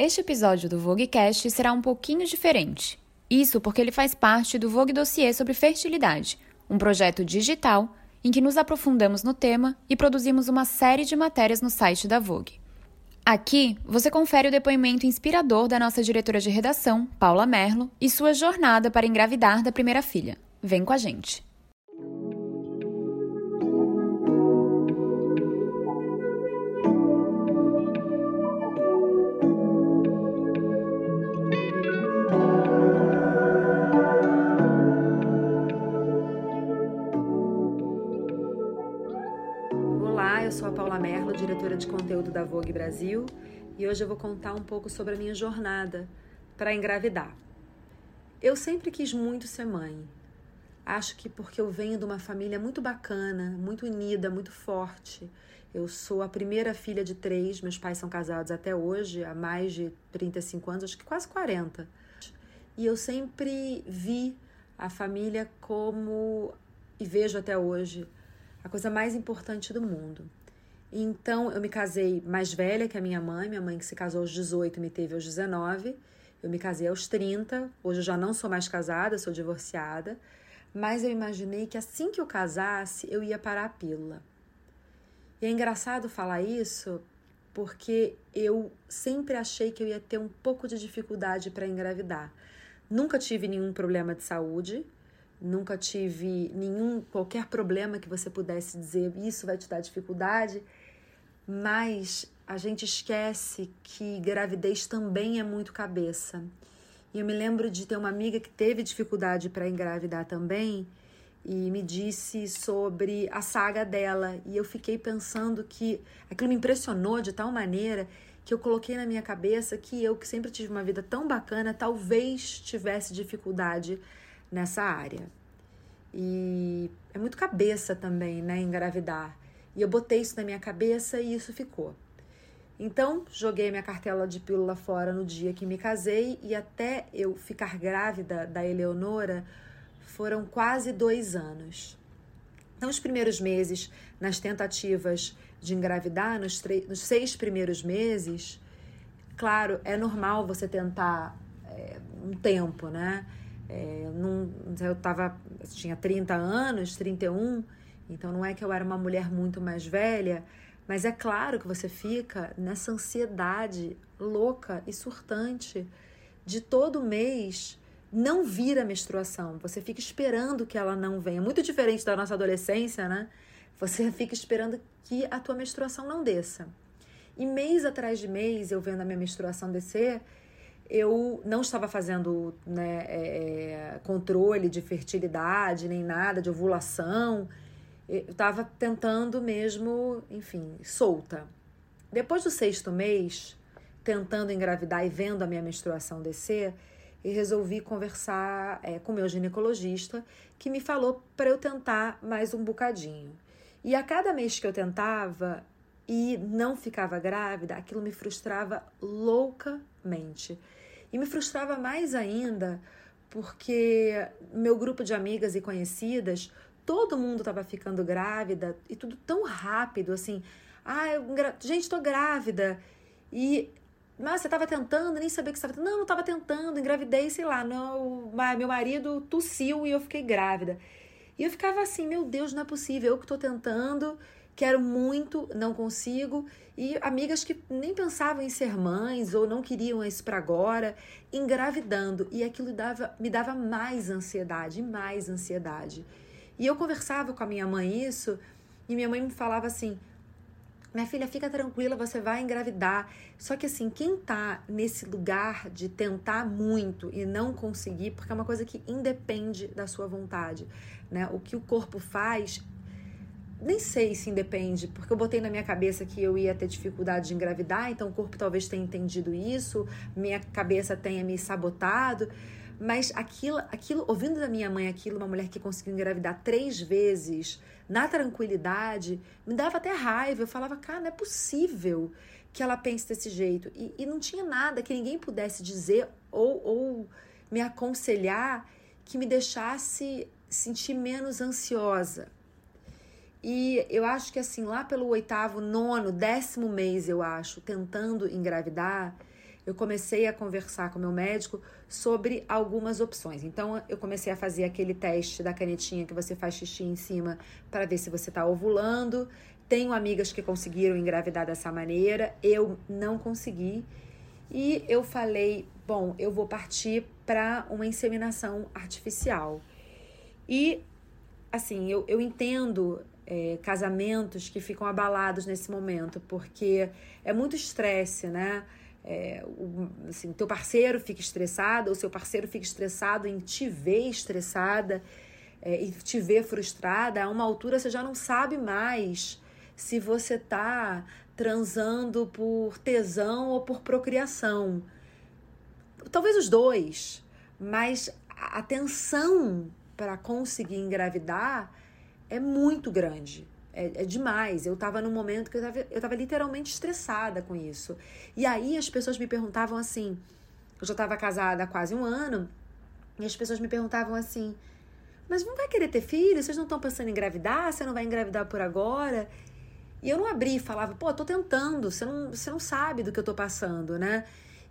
Este episódio do VogueCast será um pouquinho diferente. Isso porque ele faz parte do Vogue Dossier sobre Fertilidade, um projeto digital em que nos aprofundamos no tema e produzimos uma série de matérias no site da Vogue. Aqui você confere o depoimento inspirador da nossa diretora de redação, Paula Merlo, e sua jornada para engravidar da primeira filha. Vem com a gente! Conteúdo da Vogue Brasil, e hoje eu vou contar um pouco sobre a minha jornada para engravidar. Eu sempre quis muito ser mãe. Acho que porque eu venho de uma família muito bacana, muito unida, muito forte. Eu sou a primeira filha de três, meus pais são casados até hoje, há mais de 35 anos, acho que quase 40. E eu sempre vi a família como, e vejo até hoje, a coisa mais importante do mundo. Então, eu me casei mais velha que a minha mãe, minha mãe que se casou aos 18 me teve aos 19. Eu me casei aos 30. Hoje eu já não sou mais casada, sou divorciada. Mas eu imaginei que assim que eu casasse, eu ia parar a pílula. E é engraçado falar isso porque eu sempre achei que eu ia ter um pouco de dificuldade para engravidar. Nunca tive nenhum problema de saúde, nunca tive nenhum qualquer problema que você pudesse dizer isso vai te dar dificuldade mas a gente esquece que gravidez também é muito cabeça. E eu me lembro de ter uma amiga que teve dificuldade para engravidar também e me disse sobre a saga dela. E eu fiquei pensando que aquilo me impressionou de tal maneira que eu coloquei na minha cabeça que eu, que sempre tive uma vida tão bacana, talvez tivesse dificuldade nessa área. E é muito cabeça também, né, engravidar. E eu botei isso na minha cabeça e isso ficou. Então, joguei minha cartela de pílula fora no dia que me casei e até eu ficar grávida da Eleonora foram quase dois anos. Então, os primeiros meses, nas tentativas de engravidar, nos, nos seis primeiros meses, claro, é normal você tentar é, um tempo, né? É, eu tava, tinha 30 anos, 31, então não é que eu era uma mulher muito mais velha, mas é claro que você fica nessa ansiedade louca e surtante de todo mês não vir a menstruação. Você fica esperando que ela não venha. Muito diferente da nossa adolescência, né? Você fica esperando que a tua menstruação não desça. E mês atrás de mês, eu vendo a minha menstruação descer, eu não estava fazendo né, é, é controle de fertilidade, nem nada, de ovulação eu estava tentando mesmo, enfim, solta. Depois do sexto mês, tentando engravidar e vendo a minha menstruação descer, eu resolvi conversar é, com meu ginecologista, que me falou para eu tentar mais um bocadinho. E a cada mês que eu tentava e não ficava grávida, aquilo me frustrava loucamente. E me frustrava mais ainda porque meu grupo de amigas e conhecidas todo mundo estava ficando grávida e tudo tão rápido assim. Ah, eu, gente, estou grávida. E mas você estava tentando, nem sabia que estava Não, não estava tentando, engravidei, sei lá. Não, meu marido tossiu e eu fiquei grávida. E eu ficava assim, meu Deus, não é possível. Eu que estou tentando, quero muito, não consigo. E amigas que nem pensavam em ser mães ou não queriam isso para agora, engravidando. E aquilo dava, me dava mais ansiedade, mais ansiedade. E eu conversava com a minha mãe isso, e minha mãe me falava assim: minha filha, fica tranquila, você vai engravidar. Só que assim, quem tá nesse lugar de tentar muito e não conseguir, porque é uma coisa que independe da sua vontade, né? O que o corpo faz, nem sei se independe, porque eu botei na minha cabeça que eu ia ter dificuldade de engravidar, então o corpo talvez tenha entendido isso, minha cabeça tenha me sabotado. Mas aquilo, aquilo, ouvindo da minha mãe aquilo, uma mulher que conseguiu engravidar três vezes, na tranquilidade, me dava até raiva. Eu falava, cara, não é possível que ela pense desse jeito. E, e não tinha nada que ninguém pudesse dizer ou, ou me aconselhar que me deixasse sentir menos ansiosa. E eu acho que assim, lá pelo oitavo, nono, décimo mês, eu acho, tentando engravidar, eu comecei a conversar com meu médico sobre algumas opções. Então, eu comecei a fazer aquele teste da canetinha que você faz xixi em cima para ver se você está ovulando. Tenho amigas que conseguiram engravidar dessa maneira, eu não consegui. E eu falei, bom, eu vou partir para uma inseminação artificial. E, assim, eu, eu entendo é, casamentos que ficam abalados nesse momento, porque é muito estresse, né? É, o assim, teu parceiro fica estressado, ou seu parceiro fica estressado em te ver estressada é, e te ver frustrada, a uma altura você já não sabe mais se você tá transando por tesão ou por procriação. Talvez os dois, mas a tensão para conseguir engravidar é muito grande. É, é, demais. Eu tava num momento que eu tava, eu tava literalmente estressada com isso. E aí as pessoas me perguntavam assim. Eu já tava casada há quase um ano. E as pessoas me perguntavam assim: Mas não vai querer ter filho? Vocês não estão pensando em engravidar? Você não vai engravidar por agora? E eu não abri e falava: Pô, tô tentando. Você não, você não sabe do que eu tô passando, né?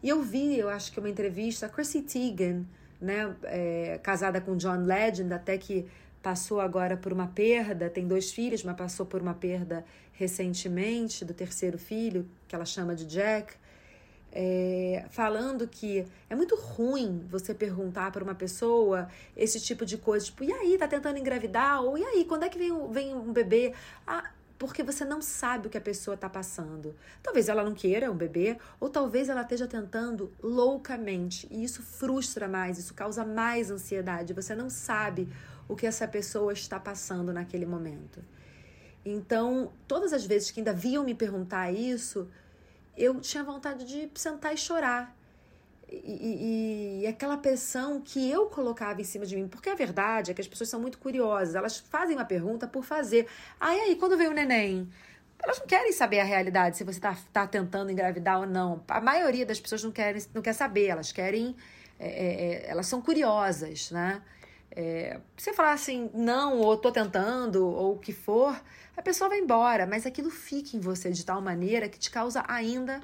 E eu vi, eu acho que uma entrevista, a Chrissy Teigen, né? É, casada com John Legend, até que passou agora por uma perda, tem dois filhos, mas passou por uma perda recentemente do terceiro filho, que ela chama de Jack, é, falando que é muito ruim você perguntar para uma pessoa esse tipo de coisa, tipo, e aí, tá tentando engravidar? Ou e aí, quando é que vem, vem um bebê? Ah, porque você não sabe o que a pessoa está passando. Talvez ela não queira um bebê, ou talvez ela esteja tentando loucamente, e isso frustra mais, isso causa mais ansiedade. Você não sabe o que essa pessoa está passando naquele momento. Então, todas as vezes que ainda viam me perguntar isso, eu tinha vontade de sentar e chorar. E, e, e, aquela pressão que eu colocava em cima de mim, porque a verdade é que as pessoas são muito curiosas, elas fazem uma pergunta por fazer. Ah, e aí, quando vem o neném? Elas não querem saber a realidade, se você está tá tentando engravidar ou não. A maioria das pessoas não, querem, não quer saber, elas querem. É, é, é elas são curiosas, né? É, você falar assim, não, ou tô tentando, ou o que for, a pessoa vai embora, mas aquilo fica em você de tal maneira que te causa ainda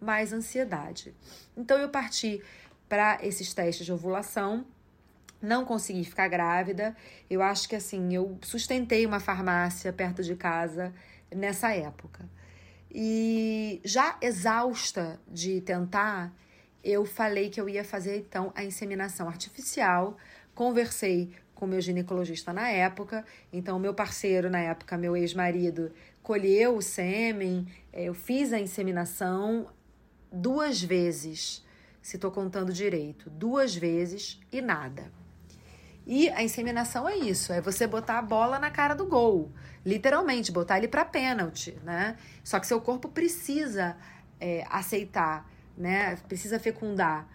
mais ansiedade. Então eu parti para esses testes de ovulação, não consegui ficar grávida. Eu acho que assim, eu sustentei uma farmácia perto de casa nessa época. E já exausta de tentar, eu falei que eu ia fazer então a inseminação artificial Conversei com meu ginecologista na época, então meu parceiro na época, meu ex-marido, colheu o sêmen, é, eu fiz a inseminação duas vezes, se estou contando direito, duas vezes e nada. E a inseminação é isso, é você botar a bola na cara do gol, literalmente, botar ele para pênalti, né? Só que seu corpo precisa é, aceitar, né? Precisa fecundar.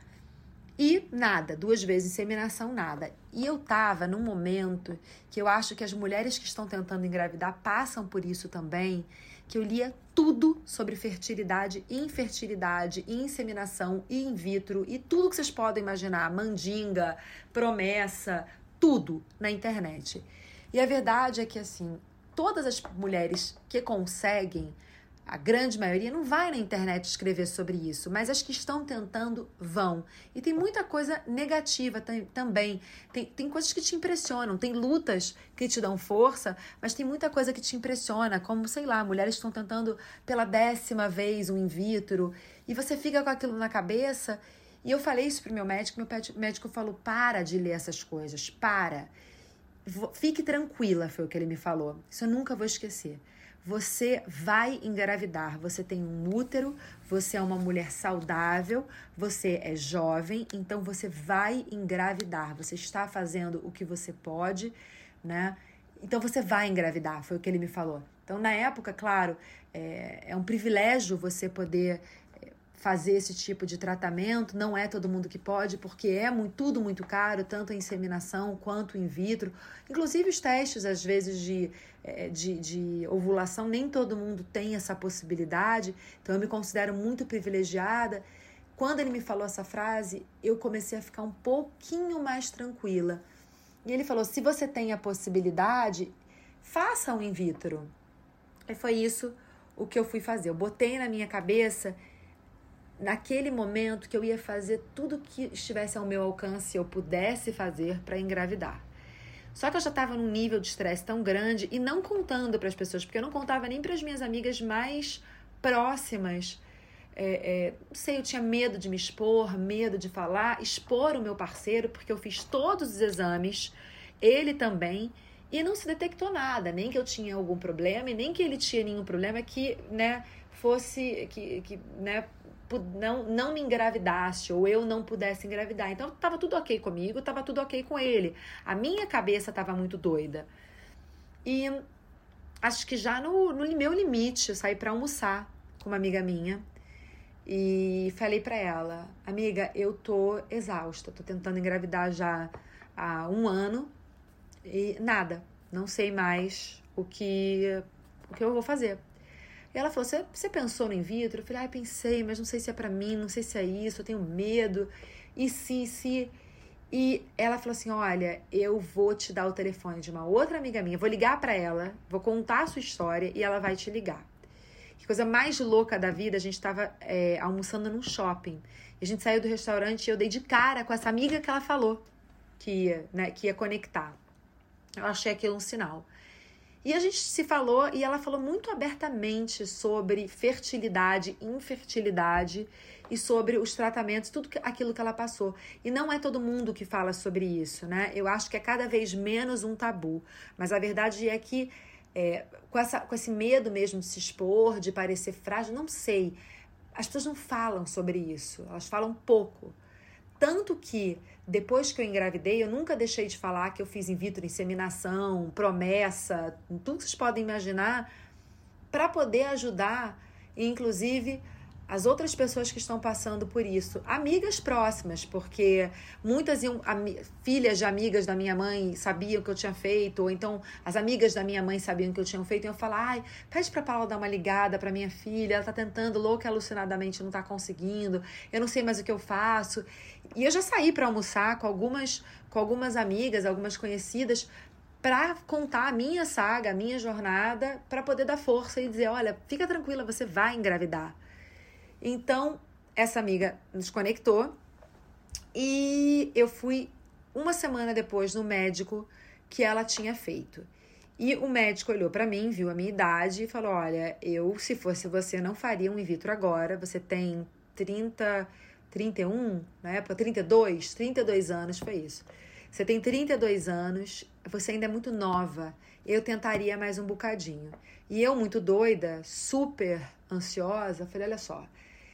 E nada, duas vezes inseminação, nada. E eu tava num momento que eu acho que as mulheres que estão tentando engravidar passam por isso também, que eu lia tudo sobre fertilidade, infertilidade, inseminação, in vitro e tudo que vocês podem imaginar, mandinga, promessa, tudo na internet. E a verdade é que assim, todas as mulheres que conseguem a grande maioria não vai na internet escrever sobre isso, mas as que estão tentando vão. E tem muita coisa negativa também. Tem, tem coisas que te impressionam, tem lutas que te dão força, mas tem muita coisa que te impressiona, como, sei lá, mulheres estão tentando pela décima vez um in vitro, e você fica com aquilo na cabeça. E eu falei isso pro meu médico, meu médico falou: para de ler essas coisas, para. Fique tranquila, foi o que ele me falou. Isso eu nunca vou esquecer. Você vai engravidar. Você tem um útero, você é uma mulher saudável, você é jovem, então você vai engravidar. Você está fazendo o que você pode, né? Então você vai engravidar, foi o que ele me falou. Então, na época, claro, é, é um privilégio você poder fazer esse tipo de tratamento. Não é todo mundo que pode, porque é muito, tudo muito caro, tanto a inseminação quanto in vitro. Inclusive os testes, às vezes, de, eh, de, de ovulação, nem todo mundo tem essa possibilidade. Então eu me considero muito privilegiada. Quando ele me falou essa frase, eu comecei a ficar um pouquinho mais tranquila. E ele falou: se você tem a possibilidade, faça um in vitro. E foi isso o que eu fui fazer. Eu botei na minha cabeça naquele momento que eu ia fazer tudo que estivesse ao meu alcance, eu pudesse fazer para engravidar. Só que eu já estava num nível de estresse tão grande e não contando para as pessoas, porque eu não contava nem para as minhas amigas mais próximas. É, é, não sei, eu tinha medo de me expor, medo de falar, expor o meu parceiro, porque eu fiz todos os exames, ele também, e não se detectou nada, nem que eu tinha algum problema e nem que ele tinha nenhum problema que, né, fosse, que, que né, não, não me engravidasse ou eu não pudesse engravidar. Então tava tudo ok comigo, tava tudo ok com ele. A minha cabeça tava muito doida. E acho que já no, no meu limite, eu saí para almoçar com uma amiga minha e falei para ela: Amiga, eu tô exausta, tô tentando engravidar já há um ano e nada, não sei mais o que, o que eu vou fazer. E ela falou: Você pensou no in vitro? Eu falei: Ah, pensei, mas não sei se é para mim, não sei se é isso, eu tenho medo. E se, se. E ela falou assim: Olha, eu vou te dar o telefone de uma outra amiga minha, vou ligar para ela, vou contar a sua história e ela vai te ligar. Que coisa mais louca da vida, a gente estava é, almoçando num shopping. E a gente saiu do restaurante e eu dei de cara com essa amiga que ela falou que ia, né, que ia conectar. Eu achei aquilo um sinal. E a gente se falou e ela falou muito abertamente sobre fertilidade, infertilidade e sobre os tratamentos, tudo aquilo que ela passou. E não é todo mundo que fala sobre isso, né? Eu acho que é cada vez menos um tabu. Mas a verdade é que é, com, essa, com esse medo mesmo de se expor, de parecer frágil, não sei. As pessoas não falam sobre isso, elas falam pouco. Tanto que depois que eu engravidei, eu nunca deixei de falar que eu fiz in vitro inseminação, promessa, tudo que vocês podem imaginar, para poder ajudar, inclusive as outras pessoas que estão passando por isso, amigas próximas, porque muitas iam, filhas de amigas da minha mãe sabiam que eu tinha feito, ou então as amigas da minha mãe sabiam que eu tinha feito, e eu falar, ai, pede pra Paula dar uma ligada pra minha filha, ela tá tentando louca alucinadamente, não tá conseguindo, eu não sei mais o que eu faço. E eu já saí para almoçar com algumas, com algumas amigas, algumas conhecidas, para contar a minha saga, a minha jornada, para poder dar força e dizer: olha, fica tranquila, você vai engravidar. Então, essa amiga nos conectou e eu fui uma semana depois no médico que ela tinha feito. E o médico olhou para mim, viu a minha idade e falou: Olha, eu, se fosse você, não faria um in vitro agora. Você tem 30, 31, na época, 32, 32 anos foi isso. Você tem 32 anos, você ainda é muito nova. Eu tentaria mais um bocadinho. E eu, muito doida, super ansiosa, falei: olha só,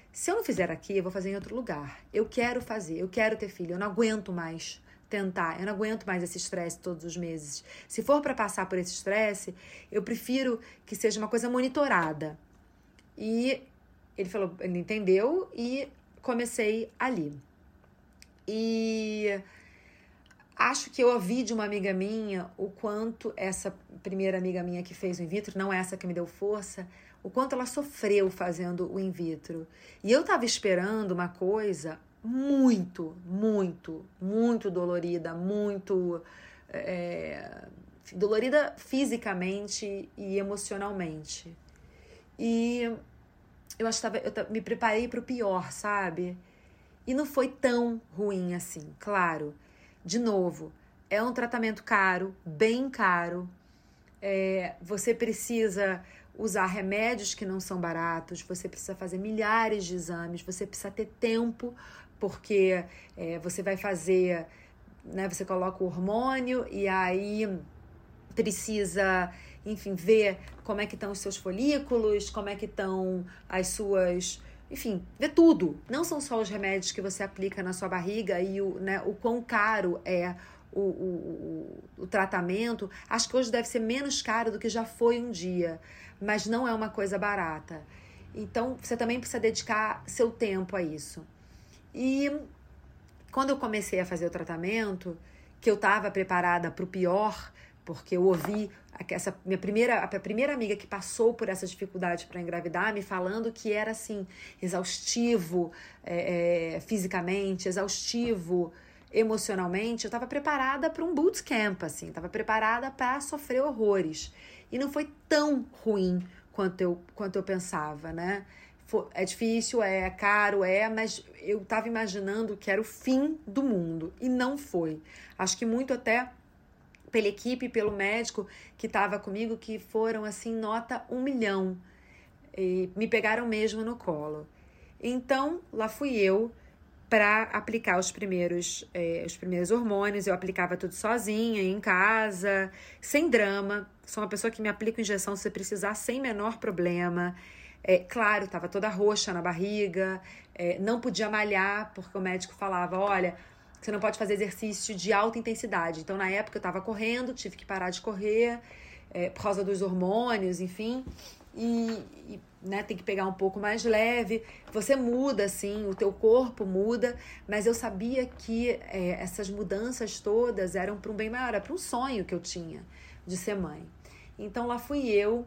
se eu não fizer aqui, eu vou fazer em outro lugar. Eu quero fazer, eu quero ter filho, eu não aguento mais tentar, eu não aguento mais esse estresse todos os meses. Se for para passar por esse estresse, eu prefiro que seja uma coisa monitorada. E ele falou, ele entendeu e comecei ali. E acho que eu ouvi de uma amiga minha o quanto essa primeira amiga minha que fez o in vitro, não essa que me deu força, o quanto ela sofreu fazendo o in vitro. E eu estava esperando uma coisa muito, muito, muito dolorida, muito é, dolorida fisicamente e emocionalmente. E eu estava, eu me preparei para o pior, sabe? E não foi tão ruim assim, claro. De novo, é um tratamento caro, bem caro. É, você precisa usar remédios que não são baratos, você precisa fazer milhares de exames, você precisa ter tempo, porque é, você vai fazer, né? Você coloca o hormônio e aí precisa, enfim, ver como é que estão os seus folículos, como é que estão as suas enfim, ver tudo. Não são só os remédios que você aplica na sua barriga e o, né, o quão caro é o, o, o, tratamento. Acho que hoje deve ser menos caro do que já foi um dia, mas não é uma coisa barata. Então, você também precisa dedicar seu tempo a isso. E quando eu comecei a fazer o tratamento, que eu estava preparada para o pior, porque eu ouvi essa minha primeira, a primeira amiga que passou por essa dificuldade para engravidar me falando que era assim exaustivo é, é, fisicamente, exaustivo emocionalmente. Eu estava preparada para um bootcamp, assim, estava preparada para sofrer horrores e não foi tão ruim quanto eu quanto eu pensava, né? é difícil, é caro, é, mas eu estava imaginando que era o fim do mundo e não foi. Acho que muito até pela equipe, pelo médico que estava comigo, que foram assim, nota um milhão. E me pegaram mesmo no colo. Então, lá fui eu para aplicar os primeiros, eh, os primeiros hormônios. Eu aplicava tudo sozinha, em casa, sem drama. Sou uma pessoa que me aplica injeção se precisar, sem menor problema. É, claro, estava toda roxa na barriga, é, não podia malhar, porque o médico falava: olha, você não pode fazer exercício de alta intensidade. Então, na época, eu estava correndo, tive que parar de correr é, por causa dos hormônios, enfim. E, e né, tem que pegar um pouco mais leve. Você muda, assim, o teu corpo muda, mas eu sabia que é, essas mudanças todas eram para um bem maior, era para um sonho que eu tinha de ser mãe. Então, lá fui eu,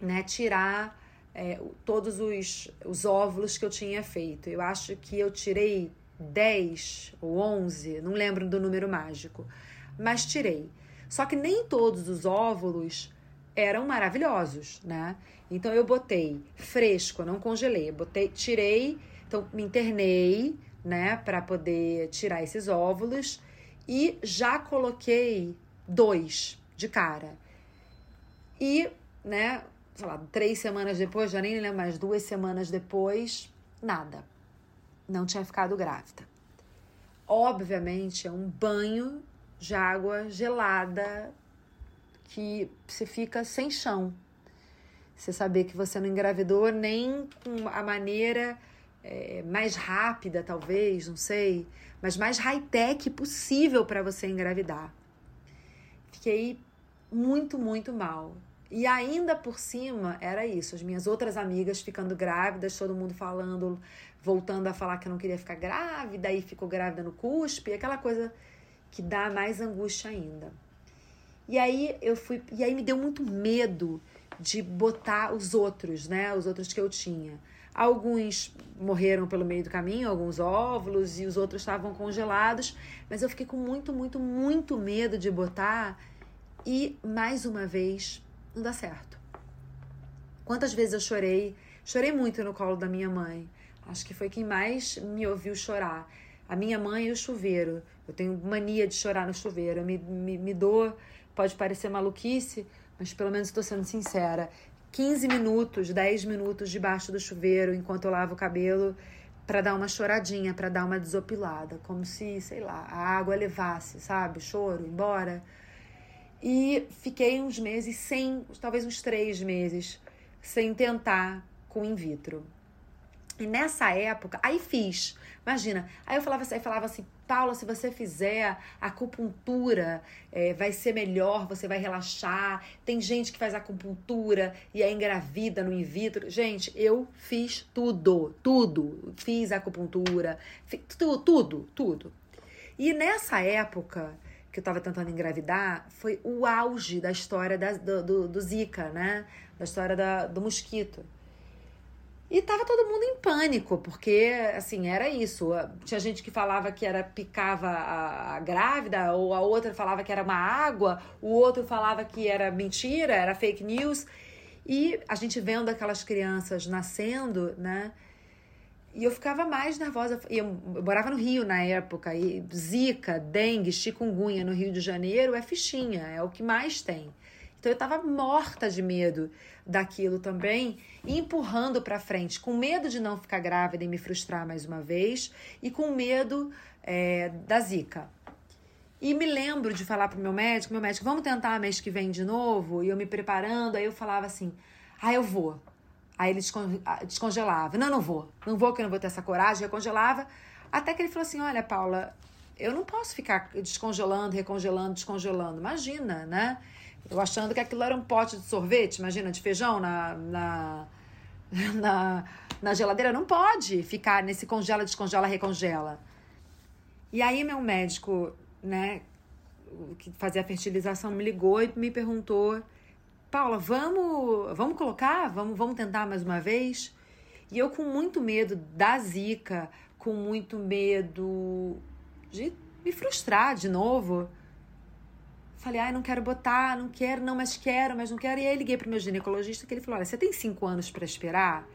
né, tirar é, todos os, os óvulos que eu tinha feito. Eu acho que eu tirei 10 ou 11, não lembro do número mágico, mas tirei. Só que nem todos os óvulos eram maravilhosos, né? Então eu botei fresco, não congelei, botei, tirei, então me internei, né, para poder tirar esses óvulos e já coloquei dois de cara. E, né, sei lá, três semanas depois, já nem lembro mais, duas semanas depois, nada. Não tinha ficado grávida. Obviamente, é um banho de água gelada que você fica sem chão. Você saber que você não engravidou nem com a maneira é, mais rápida, talvez, não sei, mas mais high-tech possível para você engravidar. Fiquei muito, muito mal. E ainda por cima era isso, as minhas outras amigas ficando grávidas, todo mundo falando, voltando a falar que eu não queria ficar grávida, e ficou grávida no cuspe, aquela coisa que dá mais angústia ainda. E aí eu fui, e aí me deu muito medo de botar os outros, né, os outros que eu tinha. Alguns morreram pelo meio do caminho, alguns óvulos, e os outros estavam congelados, mas eu fiquei com muito, muito, muito medo de botar e mais uma vez não dá certo. Quantas vezes eu chorei? Chorei muito no colo da minha mãe. Acho que foi quem mais me ouviu chorar. A minha mãe e o chuveiro. Eu tenho mania de chorar no chuveiro. Eu me, me, me dou, pode parecer maluquice, mas pelo menos estou sendo sincera. 15 minutos, 10 minutos debaixo do chuveiro enquanto eu lavo o cabelo para dar uma choradinha, para dar uma desopilada, como se, sei lá, a água levasse, sabe? Choro, embora. E fiquei uns meses sem, talvez uns três meses, sem tentar com in vitro. E nessa época, aí fiz. Imagina, aí eu falava assim, falava assim, Paula, se você fizer acupuntura, é, vai ser melhor, você vai relaxar. Tem gente que faz acupuntura e é engravida no in vitro. Gente, eu fiz tudo, tudo. Fiz acupuntura, fiz tudo, tudo, tudo. E nessa época, que eu estava tentando engravidar foi o auge da história da, do, do, do, Zika, né? Da história da, do mosquito. E tava todo mundo em pânico, porque, assim, era isso. Tinha gente que falava que era picava a, a, grávida, ou a outra falava que era uma água, o outro falava que era mentira, era fake news. E a gente vendo aquelas crianças nascendo, né? E eu ficava mais nervosa. Eu, eu morava no Rio na época, e zika, dengue, chikungunya no Rio de Janeiro é fichinha, é o que mais tem. Então eu estava morta de medo daquilo também, e empurrando para frente, com medo de não ficar grávida e me frustrar mais uma vez, e com medo é, da zika. E me lembro de falar pro meu médico, meu médico, vamos tentar mês que vem de novo, e eu me preparando, aí eu falava assim, ah, eu vou. Aí ele ah, descongelava. Não, não vou. Não vou, que eu não vou ter essa coragem. Eu congelava. Até que ele falou assim: Olha, Paula, eu não posso ficar descongelando, recongelando, descongelando. Imagina, né? Eu achando que aquilo era um pote de sorvete, imagina, de feijão na, na, na, na geladeira. Não pode ficar nesse congela, descongela, recongela. E aí, meu médico, né, que fazia a fertilização, me ligou e me perguntou Paula, vamos, vamos colocar? Vamos, vamos tentar mais uma vez? E eu com muito medo da zica, com muito medo de me frustrar de novo. Falei, ai, não quero botar, não quero, não, mas quero, mas não quero. E aí liguei pro meu ginecologista que ele falou: olha, você tem cinco anos para esperar?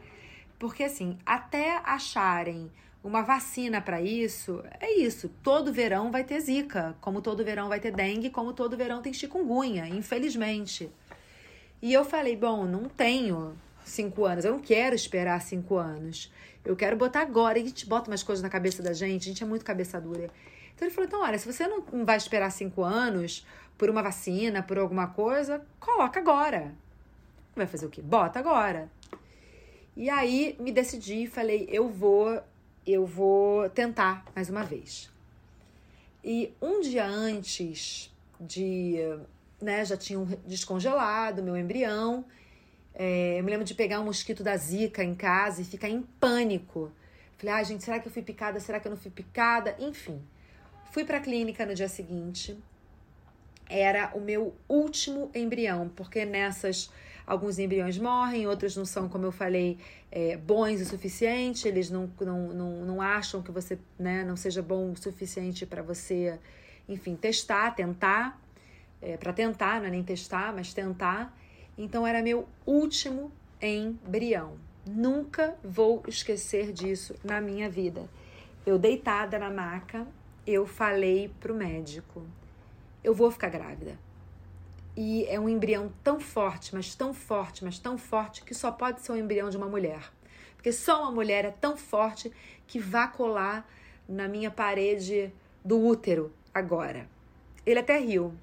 Porque assim, até acharem uma vacina para isso, é isso. Todo verão vai ter zika, como todo verão vai ter dengue, como todo verão tem chikungunya, infelizmente. E eu falei, bom, não tenho cinco anos, eu não quero esperar cinco anos. Eu quero botar agora. E a gente bota umas coisas na cabeça da gente, a gente é muito cabeça dura. Então ele falou: então, olha, se você não vai esperar cinco anos por uma vacina, por alguma coisa, coloca agora. Vai fazer o quê? Bota agora. E aí me decidi falei, eu vou, eu vou tentar mais uma vez. E um dia antes de, né, já tinham descongelado meu embrião. É, eu me lembro de pegar um mosquito da zika em casa e ficar em pânico. Falei, ah, gente, será que eu fui picada? Será que eu não fui picada? Enfim, fui para a clínica no dia seguinte. Era o meu último embrião, porque nessas Alguns embriões morrem, outros não são, como eu falei, é, bons o suficiente, eles não, não, não, não acham que você né, não seja bom o suficiente para você, enfim, testar, tentar. É, para tentar, não é nem testar, mas tentar. Então era meu último embrião. Nunca vou esquecer disso na minha vida. Eu deitada na maca, eu falei pro médico: eu vou ficar grávida. E é um embrião tão forte, mas tão forte, mas tão forte, que só pode ser um embrião de uma mulher. Porque só uma mulher é tão forte que vai colar na minha parede do útero agora. Ele até riu.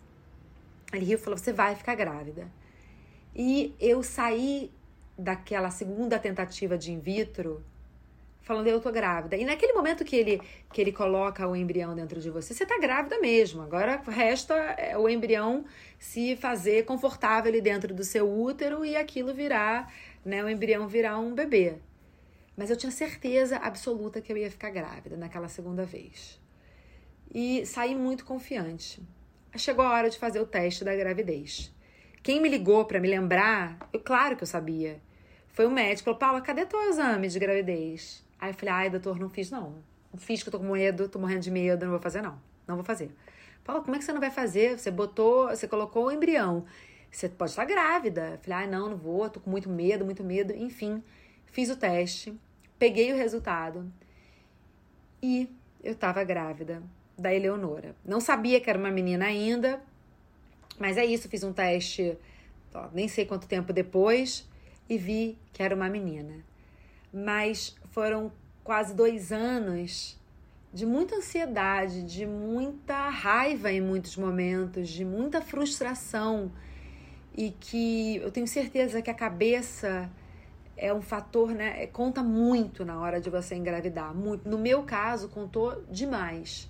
Ele riu e falou: Você vai ficar grávida. E eu saí daquela segunda tentativa de in vitro falando eu tô grávida. E naquele momento que ele que ele coloca o embrião dentro de você, você tá grávida mesmo. Agora resta é, o embrião se fazer confortável ali dentro do seu útero e aquilo virar, né, o embrião virar um bebê. Mas eu tinha certeza absoluta que eu ia ficar grávida naquela segunda vez. E saí muito confiante. Chegou a hora de fazer o teste da gravidez. Quem me ligou para me lembrar, eu claro que eu sabia. Foi o médico, falou: "Paula, cadê teu exame de gravidez?" Aí eu falei, ai, doutor, não fiz não. Não fiz que eu tô com medo, tô morrendo de medo, não vou fazer não. Não vou fazer. Fala, como é que você não vai fazer? Você botou, você colocou o embrião. Você pode estar grávida. Eu falei, ai, não, não vou, tô com muito medo, muito medo. Enfim, fiz o teste, peguei o resultado e eu tava grávida da Eleonora. Não sabia que era uma menina ainda, mas é isso, fiz um teste, ó, nem sei quanto tempo depois, e vi que era uma menina mas foram quase dois anos de muita ansiedade, de muita raiva em muitos momentos, de muita frustração e que eu tenho certeza que a cabeça é um fator, né? Conta muito na hora de você engravidar. Muito. No meu caso, contou demais.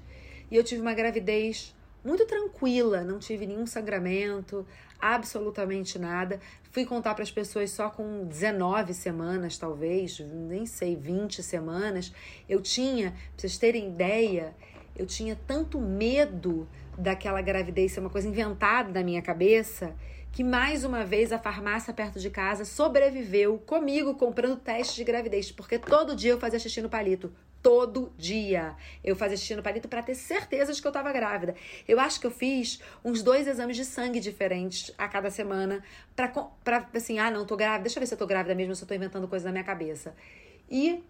E eu tive uma gravidez muito tranquila, não tive nenhum sangramento, absolutamente nada. Fui contar para as pessoas só com 19 semanas, talvez, nem sei, 20 semanas. Eu tinha, para vocês terem ideia, eu tinha tanto medo daquela gravidez ser uma coisa inventada na minha cabeça que mais uma vez a farmácia perto de casa sobreviveu comigo comprando testes de gravidez, porque todo dia eu fazia xixi no palito todo dia. Eu fazia xixi no palito para ter certeza de que eu estava grávida. Eu acho que eu fiz uns dois exames de sangue diferentes a cada semana para pra assim, ah, não, tô grávida, deixa eu ver se eu tô grávida mesmo, se eu tô inventando coisa na minha cabeça. E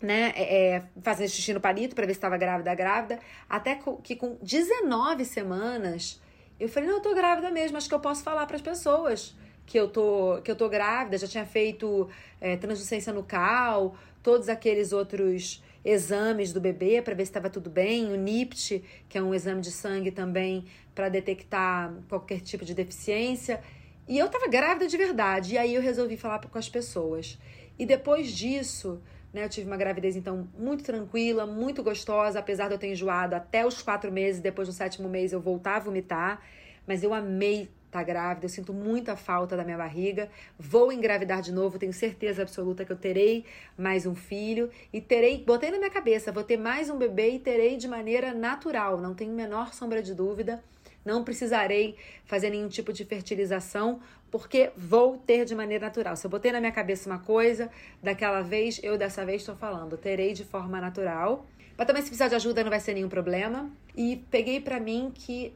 né, é, é fazer xixi no palito para ver se estava grávida, grávida, até que com 19 semanas eu falei, não, eu tô grávida mesmo, acho que eu posso falar para as pessoas que eu tô que eu tô grávida, já tinha feito é, translucência nucal, todos aqueles outros exames do bebê para ver se estava tudo bem, o NIPT, que é um exame de sangue também para detectar qualquer tipo de deficiência. E eu estava grávida de verdade, e aí eu resolvi falar com as pessoas. E depois disso, né, eu tive uma gravidez então muito tranquila, muito gostosa, apesar de eu ter enjoado até os quatro meses, depois do sétimo mês eu voltar a vomitar, mas eu amei tá grávida, eu sinto muita falta da minha barriga. Vou engravidar de novo, tenho certeza absoluta que eu terei mais um filho e terei, botei na minha cabeça, vou ter mais um bebê e terei de maneira natural, não tenho menor sombra de dúvida. Não precisarei fazer nenhum tipo de fertilização, porque vou ter de maneira natural. Se eu botei na minha cabeça uma coisa, daquela vez, eu dessa vez estou falando, terei de forma natural. Mas também se precisar de ajuda não vai ser nenhum problema. E peguei para mim que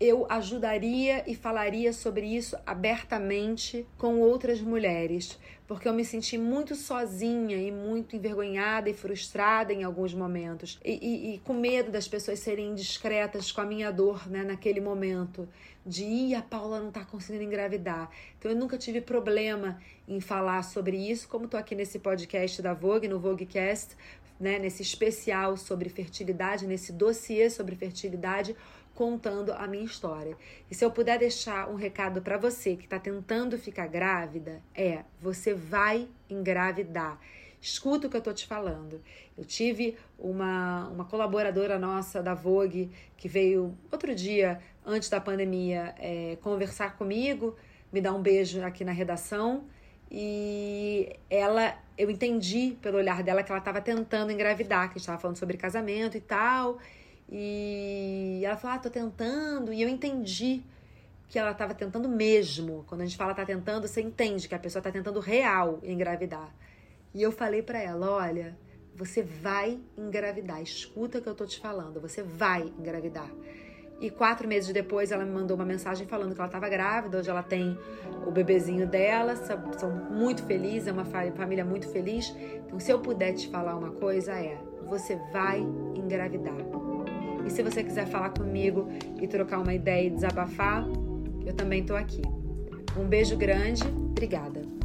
eu ajudaria e falaria sobre isso abertamente com outras mulheres, porque eu me senti muito sozinha e muito envergonhada e frustrada em alguns momentos, e, e, e com medo das pessoas serem indiscretas com a minha dor né, naquele momento, de ir, a Paula não tá conseguindo engravidar. Então eu nunca tive problema em falar sobre isso, como tô aqui nesse podcast da Vogue, no Voguecast, né, nesse especial sobre fertilidade, nesse dossiê sobre fertilidade contando a minha história. E se eu puder deixar um recado para você que está tentando ficar grávida, é: você vai engravidar. Escuta o que eu tô te falando. Eu tive uma, uma colaboradora nossa da Vogue que veio outro dia, antes da pandemia, é, conversar comigo, me dar um beijo aqui na redação. E ela, eu entendi pelo olhar dela que ela estava tentando engravidar, que estava falando sobre casamento e tal. E ela falou: Ah, tô tentando. E eu entendi que ela estava tentando mesmo. Quando a gente fala tá tentando, você entende que a pessoa tá tentando real engravidar. E eu falei para ela: Olha, você vai engravidar. Escuta o que eu tô te falando. Você vai engravidar. E quatro meses depois ela me mandou uma mensagem falando que ela estava grávida. Hoje ela tem o bebezinho dela. São muito felizes, é uma família muito feliz. Então, se eu puder te falar uma coisa, é: você vai engravidar. Se você quiser falar comigo e trocar uma ideia e desabafar, eu também estou aqui. Um beijo grande, obrigada.